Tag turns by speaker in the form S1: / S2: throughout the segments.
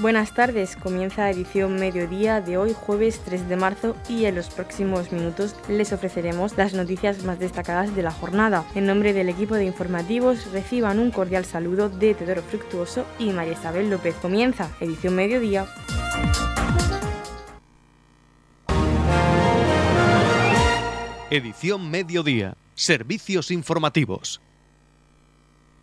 S1: Buenas tardes, comienza edición mediodía de hoy jueves 3 de marzo y en los próximos minutos les ofreceremos las noticias más destacadas de la jornada. En nombre del equipo de informativos reciban un cordial saludo de Teodoro Fructuoso y María Isabel López. Comienza edición mediodía.
S2: Edición mediodía. Servicios informativos.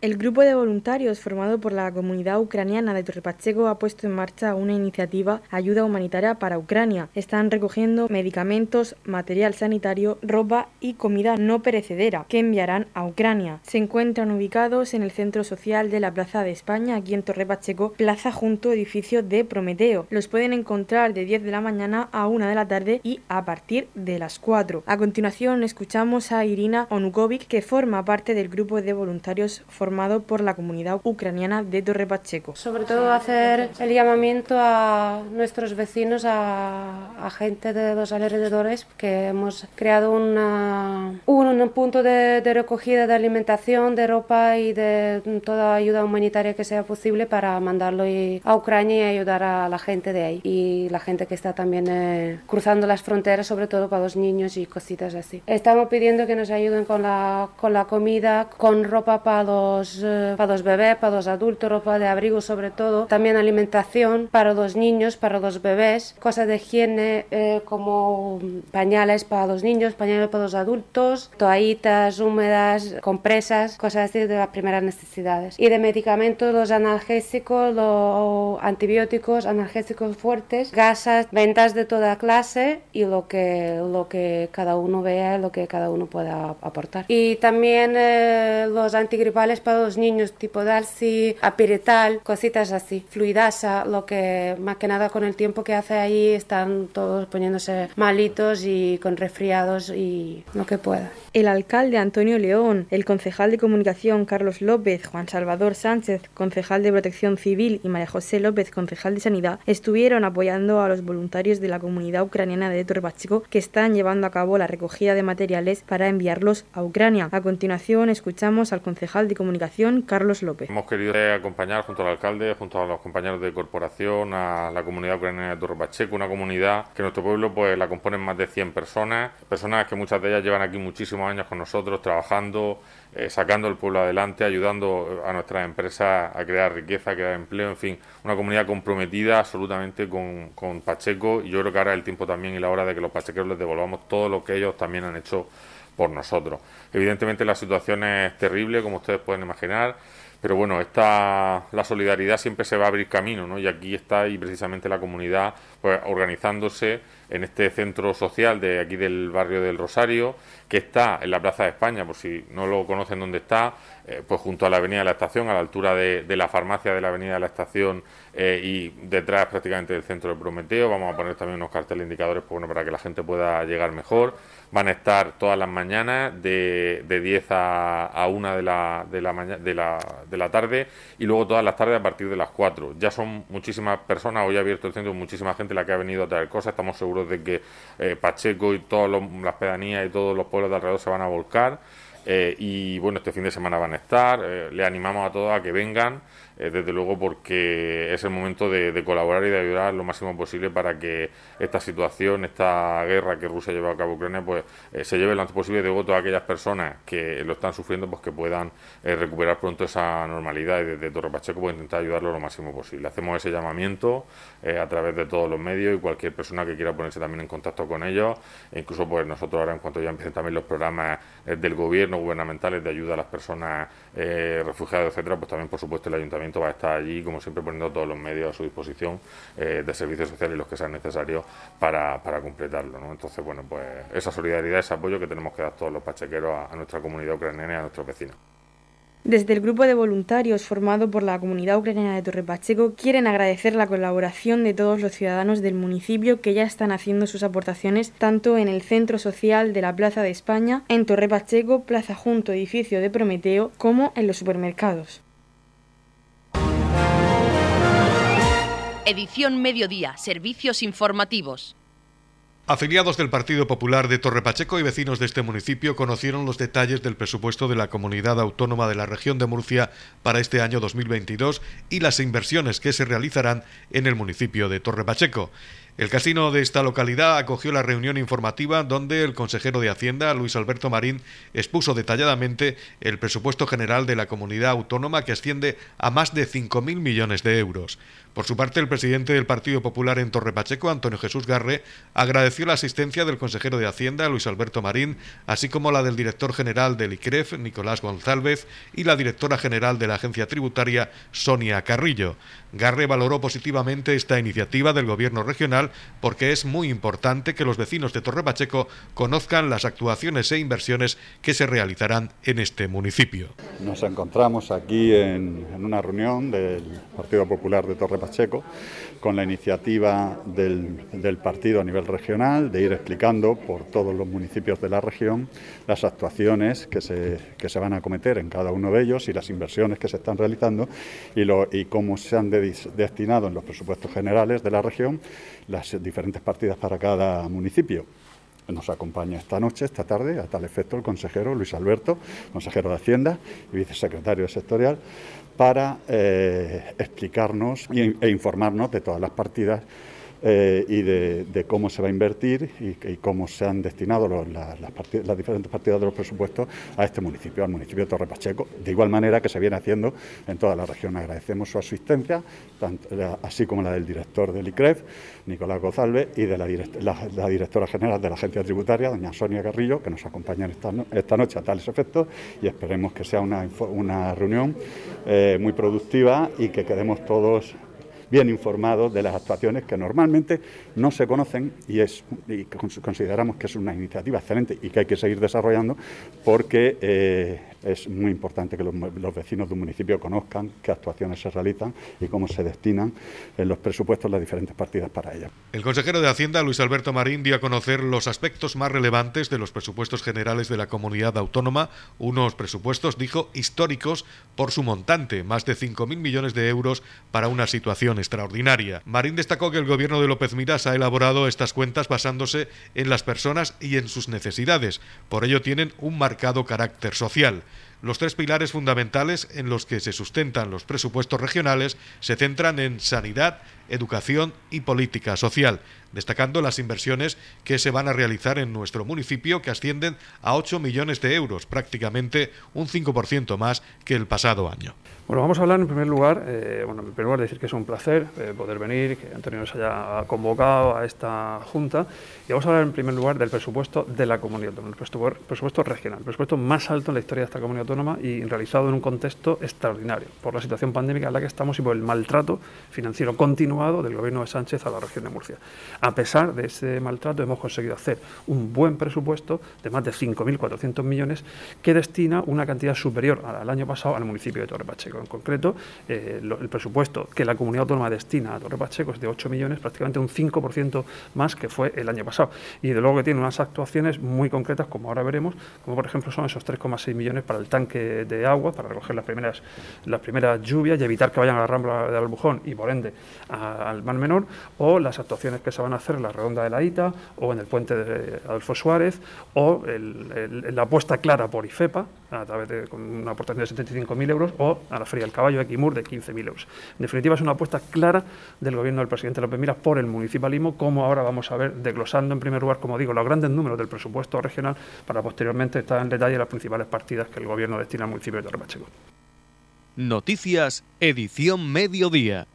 S1: El grupo de voluntarios formado por la comunidad ucraniana de Torrepacheco ha puesto en marcha una iniciativa Ayuda Humanitaria para Ucrania. Están recogiendo medicamentos, material sanitario, ropa y comida no perecedera que enviarán a Ucrania. Se encuentran ubicados en el centro social de la Plaza de España, aquí en Torrepacheco, plaza junto edificio de Prometeo. Los pueden encontrar de 10 de la mañana a 1 de la tarde y a partir de las 4. A continuación escuchamos a Irina Onukovic, que forma parte del grupo de voluntarios formado por la comunidad ucraniana de Torre Pacheco.
S3: Sobre todo hacer el llamamiento a nuestros vecinos, a, gente de los alrededores, que hemos creado una, un, punto de, recogida de alimentación, de ropa y de toda ayuda humanitaria que sea posible para mandarlo a Ucrania y ayudar a la gente de ahí y la gente que está también eh, cruzando las fronteras, sobre todo para los niños y cositas así. Estamos pidiendo que nos ayuden con la, con la comida, con ropa para los eh, para los bebés, para los adultos, ropa de abrigo sobre todo, también alimentación para los niños, para los bebés, cosas de higiene eh, como pañales para los niños, pañales para los adultos, toallitas húmedas, compresas, cosas así de las primeras necesidades. Y de medicamentos, los analgésicos, los antibióticos, analgésicos fuertes, gasas, ventas de toda clase y lo que, lo que cada uno vea, lo que cada uno pueda aportar. Y también eh, los antigripales para los niños, tipo Dalsi, Apirital, cositas así, fluidasa, lo que más que nada con el tiempo que hace ahí están todos poniéndose malitos y con resfriados y lo que pueda.
S1: El alcalde Antonio León, el concejal de comunicación Carlos López, Juan Salvador Sánchez, concejal de protección civil y María José López, concejal de sanidad, estuvieron apoyando a los voluntarios de la comunidad ucraniana de Torbachico que están llevando a cabo la recogida de materiales para enviarlos a Ucrania. A continuación escuchamos al concejal de comunicación Carlos López.
S4: Hemos querido acompañar junto al alcalde, junto a los compañeros de corporación, a la comunidad ucraniana de Torre Pacheco, una comunidad que nuestro pueblo pues la componen más de 100 personas, personas que muchas de ellas llevan aquí muchísimos años con nosotros trabajando, eh, sacando el pueblo adelante, ayudando a nuestras empresas a crear riqueza, a crear empleo, en fin, una comunidad comprometida absolutamente con, con Pacheco y yo creo que ahora es el tiempo también y la hora de que los pachequeros les devolvamos todo lo que ellos también han hecho por nosotros. Evidentemente la situación es terrible, como ustedes pueden imaginar, pero bueno, esta, la solidaridad siempre se va a abrir camino, ¿no? Y aquí está y precisamente la comunidad pues, organizándose en este centro social de aquí del barrio del Rosario, que está en la Plaza de España, por si no lo conocen dónde está, eh, pues junto a la Avenida de la Estación, a la altura de, la farmacia de la Avenida de la Estación eh, y detrás prácticamente del centro de Prometeo. Vamos a poner también unos carteles indicadores pues, bueno, para que la gente pueda llegar mejor. Van a estar todas las mañanas de, de 10 a, a 1 de la, de, la, de, la, de la tarde y luego todas las tardes a partir de las 4. Ya son muchísimas personas, hoy ha abierto el centro, muchísima gente la que ha venido a traer cosas. Estamos seguros de que eh, Pacheco y todas las pedanías y todos los pueblos de alrededor se van a volcar. Eh, y bueno, este fin de semana van a estar. Eh, le animamos a todos a que vengan. Eh, desde luego porque es el momento de, colaborar y de ayudar lo máximo posible para que esta situación, esta guerra que Rusia lleva a cabo Ucrania, pues eh, se lleve lo antes posible de voto a aquellas personas que lo están sufriendo, pues que puedan eh, recuperar pronto esa normalidad y desde Torre Pacheco pues intentar ayudarlo lo máximo posible. Hacemos ese llamamiento a través de todos los medios y cualquier persona que quiera ponerse también en contacto con ellos, e incluso pues nosotros ahora en cuanto ya empiecen también los programas del gobierno gubernamentales de ayuda a las personas refugiadas, etcétera, pues también por supuesto el ayuntamiento va a estar allí, como siempre, poniendo todos los medios a su disposición eh, de servicios sociales y los que sean necesarios para, para completarlo. ¿no? Entonces, bueno, pues esa solidaridad, ese apoyo que tenemos que dar todos los pachequeros a, a nuestra comunidad ucraniana y a nuestros vecinos.
S1: Desde el grupo de voluntarios formado por la comunidad ucraniana de Torre Pacheco quieren agradecer la colaboración de todos los ciudadanos del municipio que ya están haciendo sus aportaciones tanto en el centro social de la Plaza de España, en Torre Pacheco, Plaza Junto, edificio de Prometeo, como en los supermercados.
S2: Edición Mediodía, Servicios Informativos. Afiliados del Partido Popular de Torrepacheco y vecinos de este municipio conocieron los detalles del presupuesto de la comunidad autónoma de la región de Murcia para este año 2022 y las inversiones que se realizarán en el municipio de Torrepacheco. El casino de esta localidad acogió la reunión informativa donde el consejero de Hacienda, Luis Alberto Marín, expuso detalladamente el presupuesto general de la comunidad autónoma que asciende a más de 5.000 millones de euros. Por su parte, el presidente del Partido Popular en Torre Pacheco, Antonio Jesús Garre, agradeció la asistencia del consejero de Hacienda, Luis Alberto Marín, así como la del director general del ICREF, Nicolás González, y la directora general de la agencia tributaria, Sonia Carrillo. Garre valoró positivamente esta iniciativa del Gobierno regional porque es muy importante que los vecinos de Torre Pacheco conozcan las actuaciones e inversiones que se realizarán en este municipio.
S5: Nos encontramos aquí en, una reunión del Partido Popular de Torre Pacheco con la iniciativa del, partido a nivel regional de ir explicando por todos los municipios de la región las actuaciones que se, que se van a acometer en cada uno de ellos y las inversiones que se están realizando y, lo, y cómo se han destinado en los presupuestos generales de la región las diferentes partidas para cada municipio. Nos acompaña esta noche, esta tarde, a tal efecto, el consejero Luis Alberto, consejero de Hacienda y vicesecretario sectorial, para eh, explicarnos e informarnos de todas las partidas eh, y de, cómo se va a invertir y, cómo se han destinado las, diferentes partidas de los presupuestos a este municipio, al municipio de Torre Pacheco, de igual manera que se viene haciendo en toda la región. Agradecemos su asistencia, así como la del director del ICREF, Nicolás Gozalve, y de la, directora general de la Agencia Tributaria, doña Sonia Carrillo, que nos acompañan esta, noche a tales efectos y esperemos que sea una, reunión eh, muy productiva y que quedemos todos bien informados de las actuaciones que normalmente no se conocen y, es, consideramos que es una iniciativa excelente y que hay que seguir desarrollando porque eh, es muy importante que los, vecinos de un municipio conozcan qué actuaciones se realizan y cómo se destinan en los presupuestos las diferentes partidas para ellas.
S2: El consejero de Hacienda, Luis Alberto Marín, dio a conocer los aspectos más relevantes de los presupuestos generales de la comunidad autónoma, unos presupuestos, dijo, históricos por su montante, más de 5.000 millones de euros para una situación extraordinaria. Marín destacó que el gobierno de López Miras ha elaborado estas cuentas basándose en las personas y en sus necesidades. Por ello tienen un marcado carácter social. Los tres pilares fundamentales en los que se sustentan los presupuestos regionales se centran en sanidad, educación y política social, destacando las inversiones que se van a realizar en nuestro municipio, que ascienden a 8 millones de euros, prácticamente un 5% más que el pasado año.
S6: Bueno, vamos a hablar en primer lugar, eh, bueno, en primer lugar decir que es un placer eh, poder venir, que Antonio nos haya convocado a esta junta y vamos a hablar en primer lugar del presupuesto de la comunidad autónoma, el presupuesto, regional, el presupuesto más alto en la historia de esta comunidad autónoma y realizado en un contexto extraordinario por la situación pandémica en la que estamos y por el maltrato financiero del gobierno de Sánchez a la región de Murcia. A pesar de ese maltrato hemos conseguido hacer un buen presupuesto de más de 5.400 millones que destina una cantidad superior al año pasado al municipio de Torre Pacheco. En concreto, eh, el presupuesto que la comunidad autónoma destina a Torre Pacheco es de 8 millones, prácticamente un 5% más que fue el año pasado. Y de luego que tiene unas actuaciones muy concretas, como ahora veremos, como por ejemplo son esos 3,6 millones para el tanque de agua, para recoger las primeras, las primeras lluvias y evitar que vayan a la rambla de Albujón y por ende al Mar Menor, o las actuaciones que se van a hacer en la redonda de la Ita, o en el puente de Adolfo Suárez, o la apuesta clara por IFEPA, a través de una aportación de 75.000 euros, o a la Feria del Caballo de Quimur de 15.000 euros. En definitiva, es una apuesta clara del gobierno del presidente López Miras por el municipalismo, como ahora vamos a ver, desglosando en primer lugar, como digo, los grandes números del presupuesto regional para posteriormente estar en detalle las principales partidas que el gobierno destina al municipio de Torre Pacheco.
S2: Noticias, edición mediodía.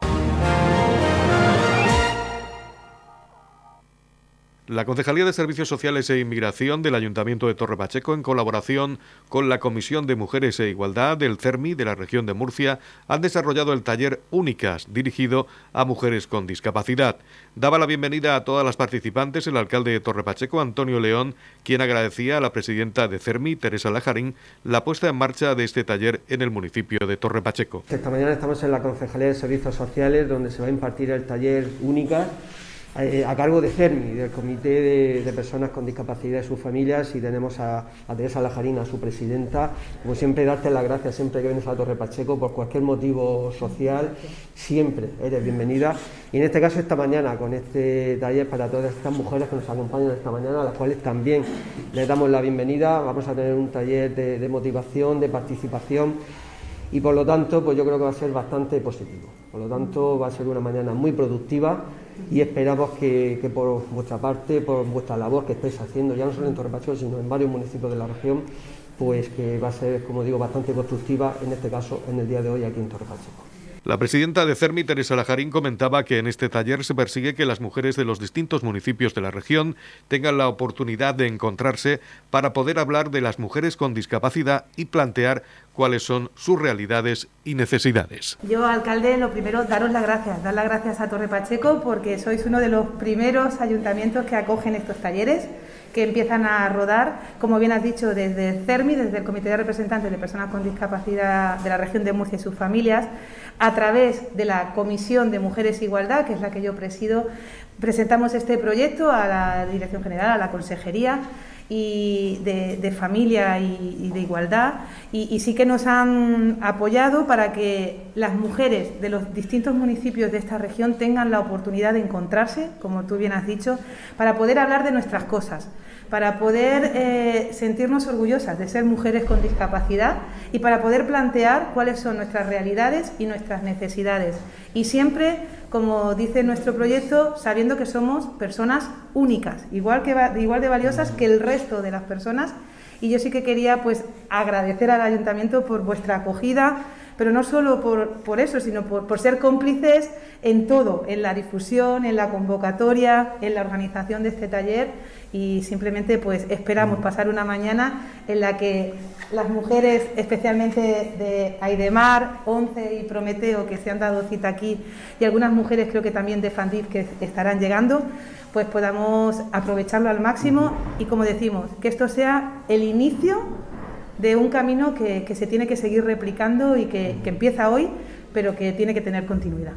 S2: La Concejalía de Servicios Sociales e Inmigración del Ayuntamiento de Torre Pacheco, en colaboración con la Comisión de Mujeres e Igualdad del CERMI de la región de Murcia, han desarrollado el taller Únicas, dirigido a mujeres con discapacidad. Daba la bienvenida a todas las participantes el alcalde de Torre Pacheco, Antonio León, quien agradecía a la presidenta de CERMI, Teresa Lajarín, la puesta en marcha de este taller en el municipio de Torre Pacheco.
S7: Esta mañana estamos en la Concejalía de Servicios Sociales, donde se va a impartir el taller Únicas a cargo de CERMI, del Comité de, Personas con Discapacidad y sus familias, y tenemos a, Teresa Lajarina, su presidenta. Como siempre, darte las gracias siempre que vienes a Torre Pacheco por cualquier motivo social, siempre eres bienvenida. Y en este caso, esta mañana, con este taller para todas estas mujeres que nos acompañan esta mañana, a las cuales también les damos la bienvenida. Vamos a tener un taller de, de motivación, de participación y por lo tanto, pues yo creo que va a ser bastante positivo. Por lo tanto, va a ser una mañana muy productiva y esperamos que, por vuestra parte, por vuestra labor que estáis haciendo, ya no solo en Torre sino en varios municipios de la región, pues que va a ser, como digo, bastante constructiva, en este caso, en el día de hoy aquí en Torre
S2: La presidenta de CERMI, Teresa Lajarín, comentaba que en este taller se persigue que las mujeres de los distintos municipios de la región tengan la oportunidad de encontrarse para poder hablar de las mujeres con discapacidad y plantear cuáles son sus realidades y necesidades.
S8: Yo, alcalde, lo primero, daros las gracias, dar las gracias a Torre Pacheco porque sois uno de los primeros ayuntamientos que acogen estos talleres que empiezan a rodar, como bien has dicho, desde CERMI, desde el Comité de Representantes de Personas con Discapacidad de la región de Murcia y sus familias, a través de la Comisión de Mujeres e Igualdad, que es la que yo presido, presentamos este proyecto a la Dirección General, a la Consejería, y de, familia y, de igualdad y, sí que nos han apoyado para que las mujeres de los distintos municipios de esta región tengan la oportunidad de encontrarse, como tú bien has dicho, para poder hablar de nuestras cosas, para poder eh, sentirnos orgullosas de ser mujeres con discapacidad y para poder plantear cuáles son nuestras realidades y nuestras necesidades. Y siempre como dice nuestro proyecto, sabiendo que somos personas únicas, igual, que, igual de valiosas que el resto de las personas. Y yo sí que quería pues agradecer al ayuntamiento por vuestra acogida, pero no solo por, eso, sino por, por, ser cómplices en todo, en la difusión, en la convocatoria, en la organización de este taller. Y simplemente pues esperamos pasar una mañana en la que las mujeres, especialmente de Aidemar, Once y Prometeo, que se han dado cita aquí, y algunas mujeres creo que también de Fandip que estarán llegando, pues podamos aprovecharlo al máximo. Y como decimos, que esto sea el inicio de un camino que, se tiene que seguir replicando y que empieza hoy, pero que tiene que tener continuidad.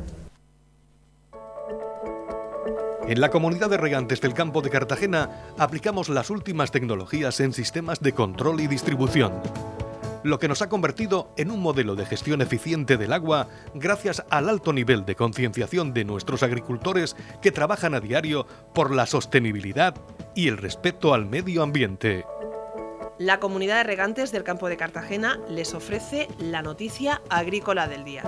S2: En la comunidad de regantes del campo de Cartagena aplicamos las últimas tecnologías en sistemas de control y distribución, lo que nos ha convertido en un modelo de gestión eficiente del agua gracias al alto nivel de concienciación de nuestros agricultores que trabajan a diario por la sostenibilidad y el respeto al medio ambiente.
S9: La comunidad de regantes del campo de Cartagena les ofrece la noticia agrícola del día.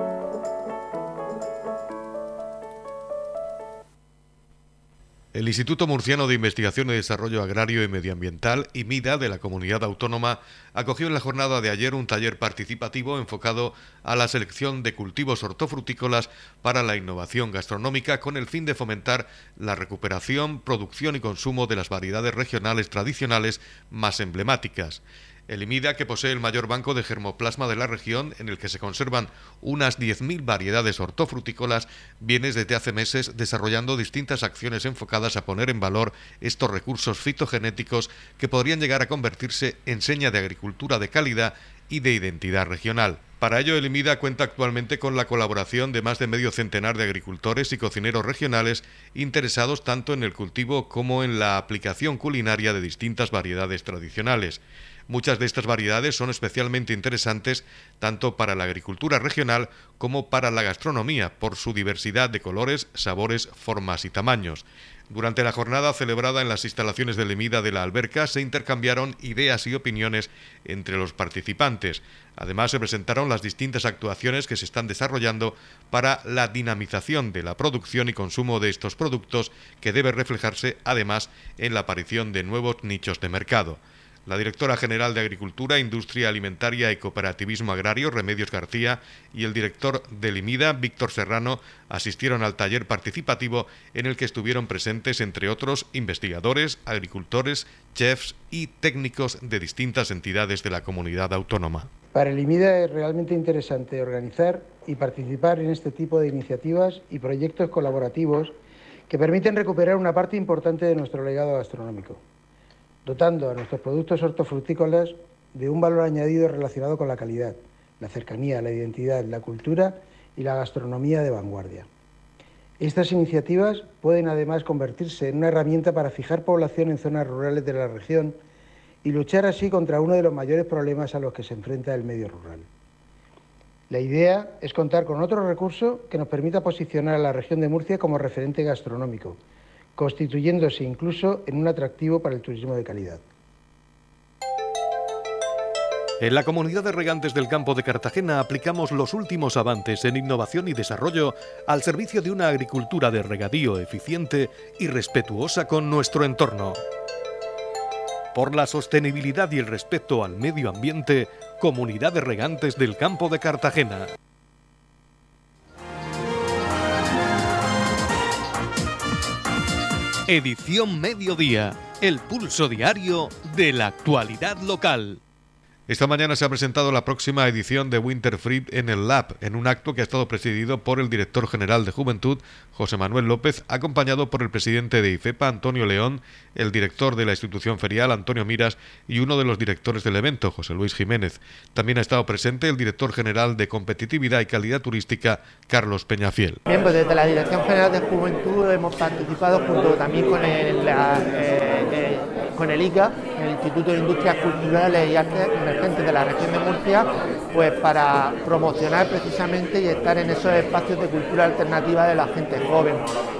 S2: El Instituto Murciano de Investigación y Desarrollo Agrario y Medioambiental, IMIDA, de la Comunidad Autónoma, acogió en la jornada de ayer un taller participativo enfocado a la selección de cultivos hortofrutícolas para la innovación gastronómica con el fin de fomentar la recuperación, producción y consumo de las variedades regionales tradicionales más emblemáticas. El IMIDA, que posee el mayor banco de germoplasma de la región, en el que se conservan unas 10.000 variedades hortofrutícolas, viene desde hace meses desarrollando distintas acciones enfocadas a poner en valor estos recursos fitogenéticos que podrían llegar a convertirse en seña de agricultura de calidad y de identidad regional. Para ello, el IMIDA cuenta actualmente con la colaboración de más de medio centenar de agricultores y cocineros regionales interesados tanto en el cultivo como en la aplicación culinaria de distintas variedades tradicionales. Muchas de estas variedades son especialmente interesantes tanto para la agricultura regional como para la gastronomía por su diversidad de colores, sabores, formas y tamaños. Durante la jornada celebrada en las instalaciones de Lemida de la Alberca se intercambiaron ideas y opiniones entre los participantes. Además se presentaron las distintas actuaciones que se están desarrollando para la dinamización de la producción y consumo de estos productos que debe reflejarse además en la aparición de nuevos nichos de mercado. La directora general de Agricultura, Industria Alimentaria y Cooperativismo Agrario, Remedios García, y el director del IMIDA, Víctor Serrano, asistieron al taller participativo en el que estuvieron presentes, entre otros, investigadores, agricultores, chefs y técnicos de distintas entidades de la comunidad autónoma.
S10: Para el IMIDA es realmente interesante organizar y participar en este tipo de iniciativas y proyectos colaborativos que permiten recuperar una parte importante de nuestro legado gastronómico dotando a nuestros productos hortofrutícolas de un valor añadido relacionado con la calidad, la cercanía, la identidad, la cultura y la gastronomía de vanguardia. Estas iniciativas pueden además convertirse en una herramienta para fijar población en zonas rurales de la región y luchar así contra uno de los mayores problemas a los que se enfrenta el medio rural. La idea es contar con otro recurso que nos permita posicionar a la región de Murcia como referente gastronómico, constituyéndose incluso en un atractivo para el turismo de calidad.
S2: En la comunidad de regantes del campo de Cartagena aplicamos los últimos avances en innovación y desarrollo al servicio de una agricultura de regadío eficiente y respetuosa con nuestro entorno. Por la sostenibilidad y el respeto al medio ambiente, Comunidad de Regantes del Campo de Cartagena. Edición Mediodía, el pulso diario de la actualidad local. Esta mañana se ha presentado la próxima edición de Winter Fruit en el Lab, en un acto que ha estado presidido por el director general de Juventud, José Manuel López, acompañado por el presidente de IFEPA, Antonio León, el director de la institución ferial, Antonio Miras, y uno de los directores del evento, José Luis Jiménez. También ha estado presente el director general de Competitividad y Calidad Turística, Carlos Peñafiel.
S11: Bien, pues desde la Dirección General de Juventud hemos participado junto también con el, eh, con el ICA, el Instituto de Industrias Culturales y Artes Emergentes de la región de Murcia, pues para promocionar precisamente y estar en esos espacios de cultura alternativa de la gente joven.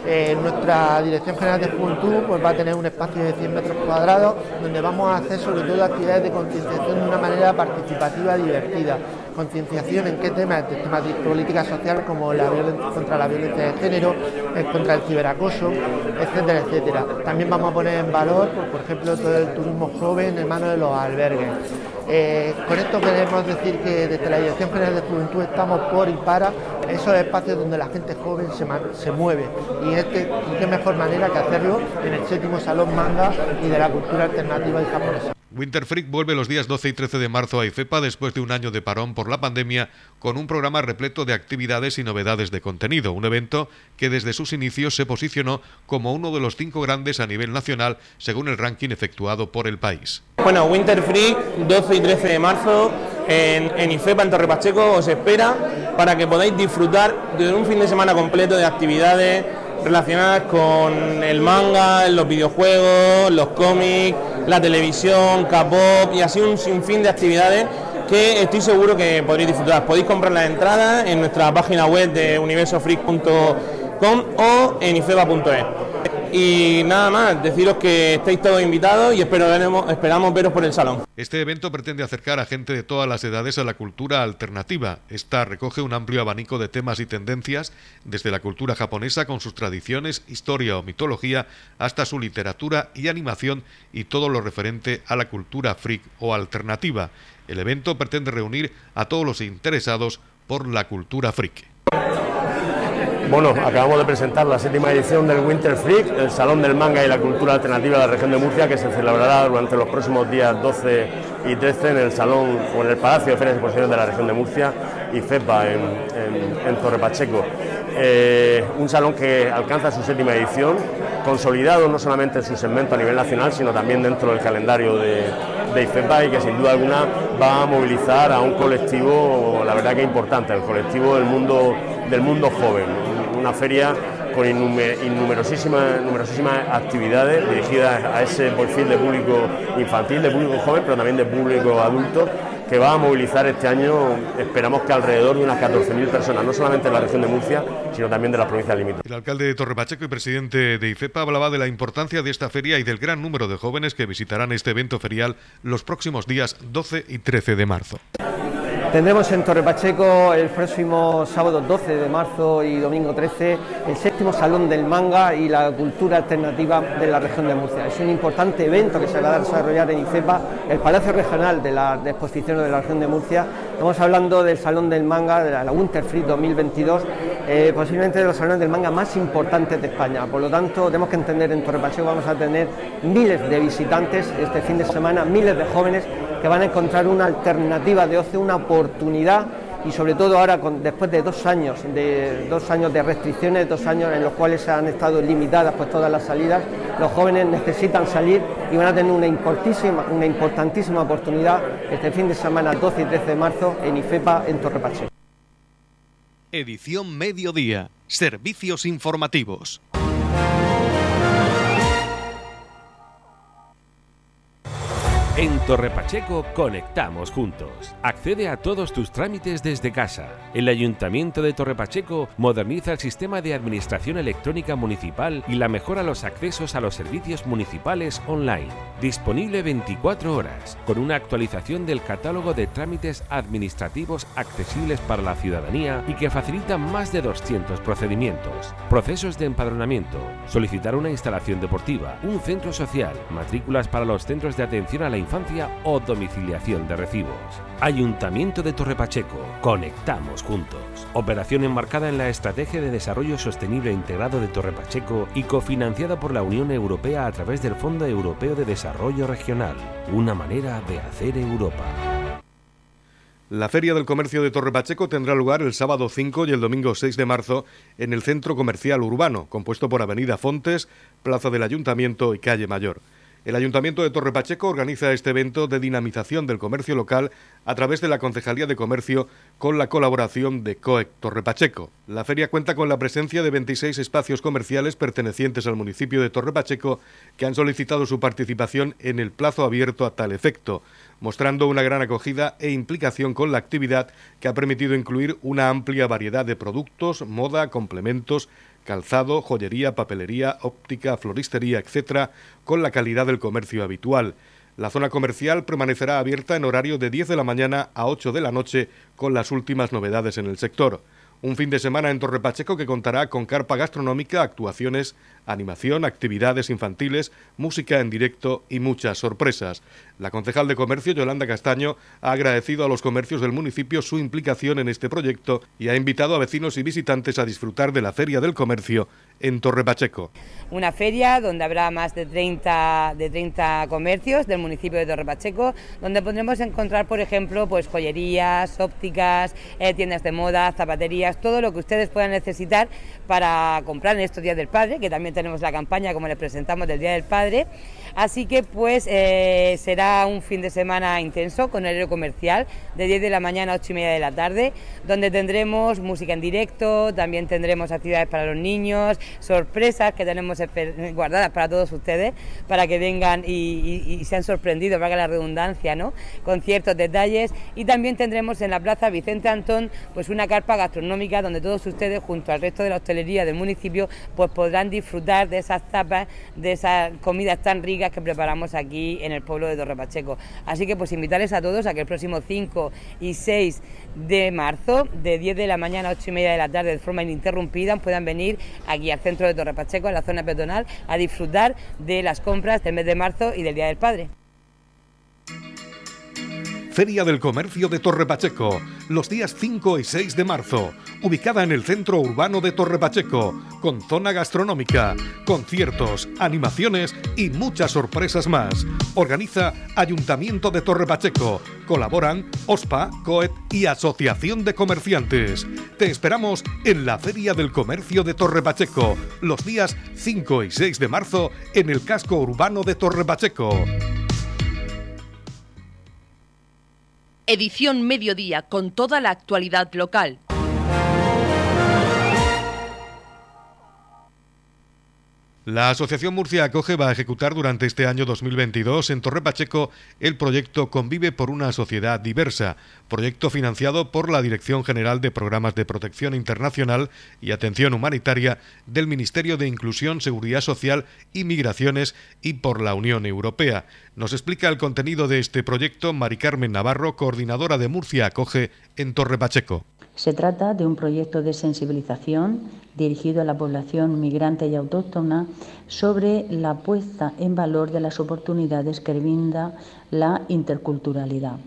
S11: Eh, nuestra Dirección General de Juventud pues va a tener un espacio de 100 metros cuadrados donde vamos a hacer sobre todo actividades de concienciación de una manera participativa, divertida concienciación en qué temas, temas de política social como la violencia contra la violencia de género, eh, contra el ciberacoso, etcétera, etcétera. También vamos a poner en valor, pues, por ejemplo, todo el turismo joven en manos de los albergues. Eh, con esto queremos decir que desde la Dirección General de Juventud estamos por y para esos espacios donde la gente joven se, se mueve y, este, qué mejor manera que hacerlo en el séptimo Salón Manga y de la cultura alternativa y japonesa.
S2: Winter Freak vuelve los días 12 y 13 de marzo a IFEPA después de un año de parón por la pandemia con un programa repleto de actividades y novedades de contenido, un evento que desde sus inicios se posicionó como uno de los cinco grandes a nivel nacional según el ranking efectuado por el país.
S12: Bueno, Winter Freak 12 y 13 de marzo en, en IFEPA en Torre Pacheco os espera para que podáis disfrutar de un fin de semana completo de actividades relacionadas con el manga, los videojuegos, los cómics, la televisión, K-pop y así un sinfín de actividades que estoy seguro que podréis disfrutar. Podéis comprar las entradas en nuestra página web de universofreak.com o en ifeba.es. Y nada más, deciros que estáis todos invitados y espero esperamos veros por el salón.
S2: Este evento pretende acercar a gente de todas las edades a la cultura alternativa. Esta recoge un amplio abanico de temas y tendencias, desde la cultura japonesa con sus tradiciones, historia o mitología, hasta su literatura y animación y todo lo referente a la cultura freak o alternativa. El evento pretende reunir a todos los interesados por la cultura freak.
S13: Bueno, acabamos de presentar la séptima edición del Winter Freak, el Salón del Manga y la Cultura Alternativa de la región de Murcia, que se celebrará durante los próximos días 12 y 13 en el Salón o en el Palacio de Ferias y Exposiciones de la región de Murcia y FEPA en, en, Torre Pacheco. Eh, un salón que alcanza su séptima edición, consolidado no solamente en su segmento a nivel nacional, sino también dentro del calendario de, de IFEPA y que sin duda alguna va a movilizar a un colectivo, la verdad que importante, el colectivo del mundo, del mundo joven una feria con numerosísimas, numerosísimas actividades dirigidas a ese perfil de público infantil, de público joven, pero también de público adulto, que va a movilizar este año, esperamos que alrededor de unas 14.000 personas, no solamente en la región de Murcia, sino también de las provincias limítrofes.
S2: El alcalde de Torre Pacheco y presidente de IFEPA hablaba de la importancia de esta feria y del gran número de jóvenes que visitarán este evento ferial los próximos días 12 y 13 de marzo.
S7: Tendremos en Torre Pacheco el próximo sábado 12 de marzo y domingo 13 el séptimo Salón del Manga y la Cultura Alternativa de la región de Murcia. Es un importante evento que se va a desarrollar en IFEPA, el Palacio Regional de la de Exposiciones de la región de Murcia. Estamos hablando del Salón del Manga, de la Winter Free 2022, eh, posiblemente de los salones del manga más importantes de España. Por lo tanto, tenemos que entender en Torre Pacheco vamos a tener miles de visitantes este fin de semana, miles de jóvenes que van a encontrar una alternativa de ocio, una oportunidad y sobre todo ahora después de dos años de dos años de restricciones, dos años en los cuales se han estado limitadas pues todas las salidas, los jóvenes necesitan salir y van a tener una importantísima, una importantísima oportunidad este fin de semana 12 y 13 de marzo en IFEPA en Torre Pacheco.
S2: Edición Mediodía, Servicios informativos.
S14: En Torre Pacheco conectamos juntos. Accede a todos tus trámites desde casa. El Ayuntamiento de Torre Pacheco moderniza el sistema de administración electrónica municipal y la mejora los accesos a los servicios municipales online. Disponible 24 horas, con una actualización del catálogo de trámites administrativos accesibles para la ciudadanía y que facilitan más de 200 procedimientos. Procesos de empadronamiento, solicitar una instalación deportiva, un centro social, matrículas para los centros de atención a la infancia o domiciliación de recibos. Ayuntamiento de Torrepacheco, conectamos juntos. Operación enmarcada en la Estrategia de Desarrollo Sostenible Integrado de Torrepacheco y cofinanciada por la Unión Europea a través del Fondo Europeo de Desarrollo Regional. Una manera de hacer Europa.
S2: La Feria del Comercio de Torre Pacheco tendrá lugar el sábado 5 y el domingo 6 de marzo en el Centro Comercial Urbano, compuesto por Avenida Fontes, Plaza del Ayuntamiento y Calle Mayor. El Ayuntamiento de Torre Pacheco organiza este evento de dinamización del comercio local a través de la Concejalía de Comercio con la colaboración de COEC Torre Pacheco. La feria cuenta con la presencia de 26 espacios comerciales pertenecientes al municipio de Torre Pacheco que han solicitado su participación en el plazo abierto a tal efecto, mostrando una gran acogida e implicación con la actividad que ha permitido incluir una amplia variedad de productos, moda, complementos, calzado, joyería, papelería, óptica, floristería, etc., con la calidad del comercio habitual. La zona comercial permanecerá abierta en horario de 10 de la mañana a 8 de la noche con las últimas novedades en el sector. Un fin de semana en Torre Pacheco que contará con carpa gastronómica, actuaciones, animación, actividades infantiles, música en directo y muchas sorpresas. La concejal de Comercio, Yolanda Castaño, ha agradecido a los comercios del municipio su implicación en este proyecto y ha invitado a vecinos y visitantes a disfrutar de la Feria del Comercio en Torre Pacheco.
S15: Una feria donde habrá más de 30, de 30 comercios del municipio de Torre Pacheco, donde podremos encontrar, por ejemplo, pues joyerías, ópticas, eh, tiendas de moda, zapaterías, todo lo que ustedes puedan necesitar para comprar en estos días del padre, que también tenemos la campaña, como les presentamos, del Día del Padre. Así que pues eh, será un fin de semana intenso con horario comercial de 10 de la mañana a 8 y media de la tarde, donde tendremos música en directo, también tendremos actividades para los niños, sorpresas que tenemos guardadas para todos ustedes, para que vengan y, sean sorprendidos, valga la redundancia, ¿no? con ciertos detalles. Y también tendremos en la Plaza Vicente Antón pues una carpa gastronómica donde todos ustedes, junto al resto de la hostelería del municipio, pues podrán disfrutar de esas tapas, de esas comidas tan ricas que preparamos aquí en el pueblo de Torre Pacheco. Así que pues invitarles a todos a que el próximo 5 y 6 de marzo, de 10 de la mañana a 8 y media de la tarde, de forma ininterrumpida, puedan venir aquí al centro de Torre Pacheco, en la zona peatonal, a disfrutar de las compras del mes de marzo y del Día del Padre.
S2: Feria del Comercio de Torre Pacheco, los días 5 y 6 de marzo, ubicada en el centro urbano de Torre Pacheco, con zona gastronómica, conciertos, animaciones y muchas sorpresas más. Organiza Ayuntamiento de Torre Pacheco. Colaboran OSPA, COET y Asociación de Comerciantes. Te esperamos en la Feria del Comercio de Torre Pacheco, los días 5 y 6 de marzo en el casco urbano de Torre
S9: Edición Mediodía con toda la actualidad local.
S2: La Asociación Murcia Acoge va a ejecutar durante este año 2022 en Torre Pacheco el proyecto Convive por una sociedad diversa, proyecto financiado por la Dirección General de Programas de Protección Internacional y Atención Humanitaria del Ministerio de Inclusión, Seguridad Social y Migraciones y por la Unión Europea. Nos explica el contenido de este proyecto Mari Carmen Navarro, coordinadora de Murcia Acoge en Torre Pacheco.
S16: Se trata de un proyecto de sensibilización dirigido a la población migrante y autóctona sobre la puesta en valor de las oportunidades que brinda la interculturalidad.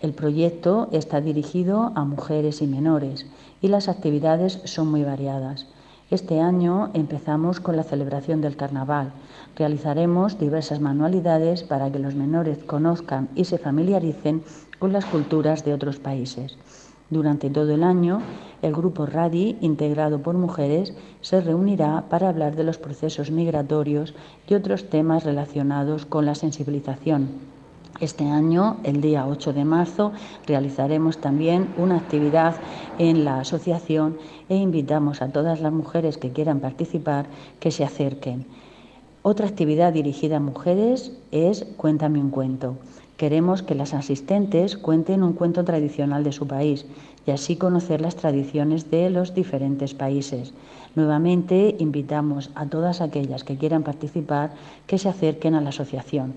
S16: El proyecto está dirigido a mujeres y menores y las actividades son muy variadas. Este año empezamos con la celebración del carnaval. Realizaremos diversas manualidades para que los menores conozcan y se familiaricen con las culturas de otros países. Durante todo el año, el grupo RADI, integrado por mujeres, se reunirá para hablar de los procesos migratorios y otros temas relacionados con la sensibilización. Este año, el día 8 de marzo, realizaremos también una actividad en la asociación e invitamos a todas las mujeres que quieran participar que se acerquen. Otra actividad dirigida a mujeres es Cuéntame un cuento. Queremos que las asistentes cuenten un cuento tradicional de su país y así conocer las tradiciones de los diferentes países. Nuevamente invitamos a todas aquellas que quieran participar que se acerquen a la asociación.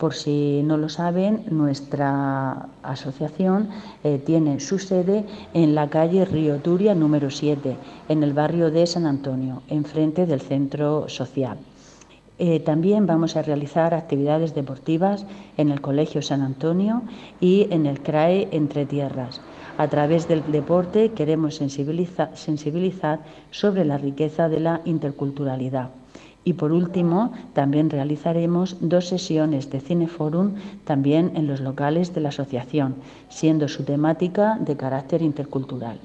S16: Por si no lo saben, nuestra asociación eh, tiene su sede en la calle Río Turia número 7, en el barrio de San Antonio, enfrente del centro social. Eh, también vamos a realizar actividades deportivas en el Colegio San Antonio y en el CRAE Entre Tierras. A través del deporte queremos sensibilizar sobre la riqueza de la interculturalidad. Y por último, también realizaremos dos sesiones de Cineforum también en los locales de la asociación, siendo su temática de carácter intercultural.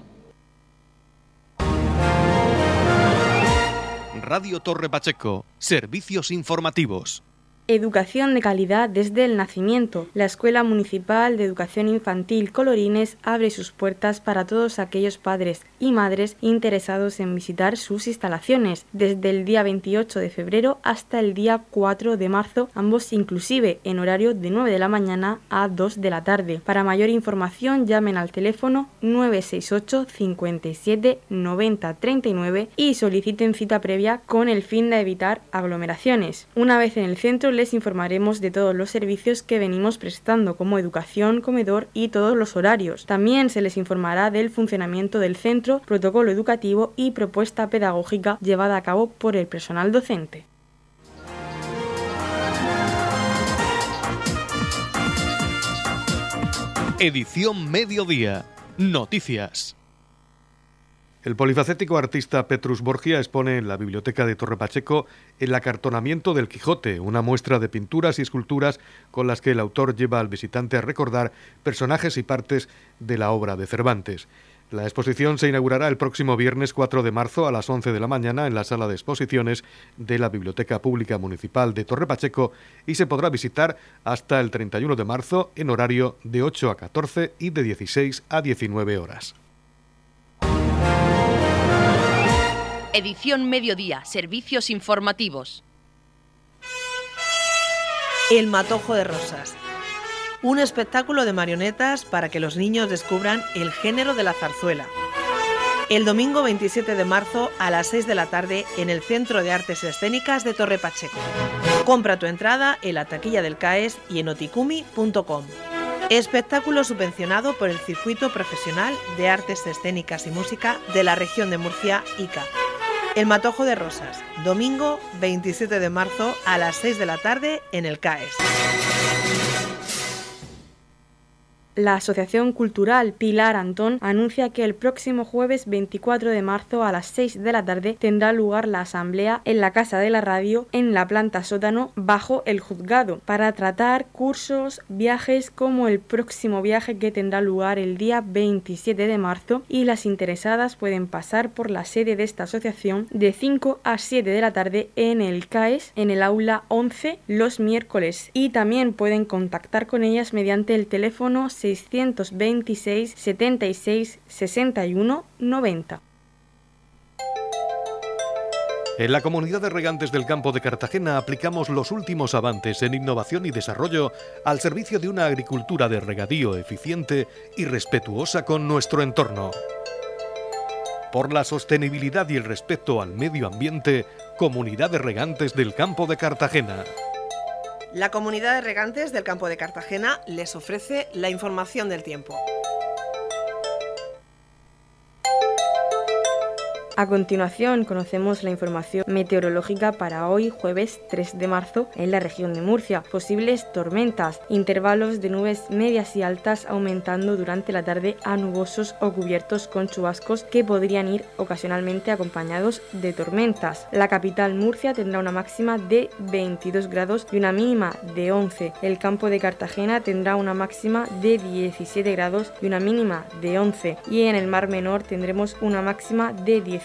S17: Radio Torre Pacheco, servicios informativos.
S1: Educación de calidad desde el nacimiento. La Escuela Municipal de Educación Infantil Colorines abre sus puertas para todos aquellos padres y madres interesados en visitar sus instalaciones desde el día 28 de febrero hasta el día 4 de marzo, ambos inclusive en horario de 9 de la mañana a 2 de la tarde. Para mayor información llamen al teléfono 968 57 90 39 y soliciten cita previa con el fin de evitar aglomeraciones. Una vez en el centro les informaremos de todos los servicios que venimos prestando, como educación, comedor y todos los horarios. También se les informará del funcionamiento del centro, protocolo educativo y propuesta pedagógica llevada a cabo por el personal docente.
S17: Edición Mediodía. Noticias.
S2: El polifacético artista Petrus Borgia expone en la Biblioteca de Torre Pacheco el acartonamiento del Quijote, una muestra de pinturas y esculturas con las que el autor lleva al visitante a recordar personajes y partes de la obra de Cervantes. La exposición se inaugurará el próximo viernes 4 de marzo a las 11 de la mañana en la sala de exposiciones de la Biblioteca Pública Municipal de Torre Pacheco y se podrá visitar hasta el 31 de marzo en horario de 8 a 14 y de 16 a 19 horas.
S18: Edición Mediodía, Servicios Informativos.
S9: El Matojo de Rosas. Un espectáculo de marionetas para que los niños descubran el género de la zarzuela. El domingo 27 de marzo a las 6 de la tarde en el Centro de Artes Escénicas de Torre Pacheco. Compra tu entrada en la taquilla del CAES y en oticumi.com. Espectáculo subvencionado por el Circuito Profesional de Artes Escénicas y Música de la región de Murcia, ICA. El Matojo de Rosas, domingo 27 de marzo a las 6 de la tarde en el CAES.
S1: La Asociación Cultural Pilar Antón anuncia que el próximo jueves 24 de marzo a las 6 de la tarde tendrá lugar la asamblea en la Casa de la Radio en la planta sótano bajo el juzgado para tratar cursos, viajes como el próximo viaje que tendrá lugar el día 27 de marzo y las interesadas pueden pasar por la sede de esta asociación de 5 a 7 de la tarde en el CAES en el aula 11 los miércoles y también pueden contactar con ellas mediante el teléfono 626 76 61 90.
S2: En la comunidad de regantes del campo de Cartagena aplicamos los últimos avances en innovación y desarrollo al servicio de una agricultura de regadío eficiente y respetuosa con nuestro entorno. Por la sostenibilidad y el respeto al medio ambiente, Comunidad de Regantes del Campo de Cartagena.
S9: La comunidad de regantes del campo de Cartagena les ofrece la información del tiempo.
S1: A continuación conocemos la información meteorológica para hoy jueves 3 de marzo en la región de Murcia. Posibles tormentas, intervalos de nubes medias y altas aumentando durante la tarde a nubosos o cubiertos con chubascos que podrían ir ocasionalmente acompañados de tormentas. La capital Murcia tendrá una máxima de 22 grados y una mínima de 11. El campo de Cartagena tendrá una máxima de 17 grados y una mínima de 11. Y en el Mar Menor tendremos una máxima de 10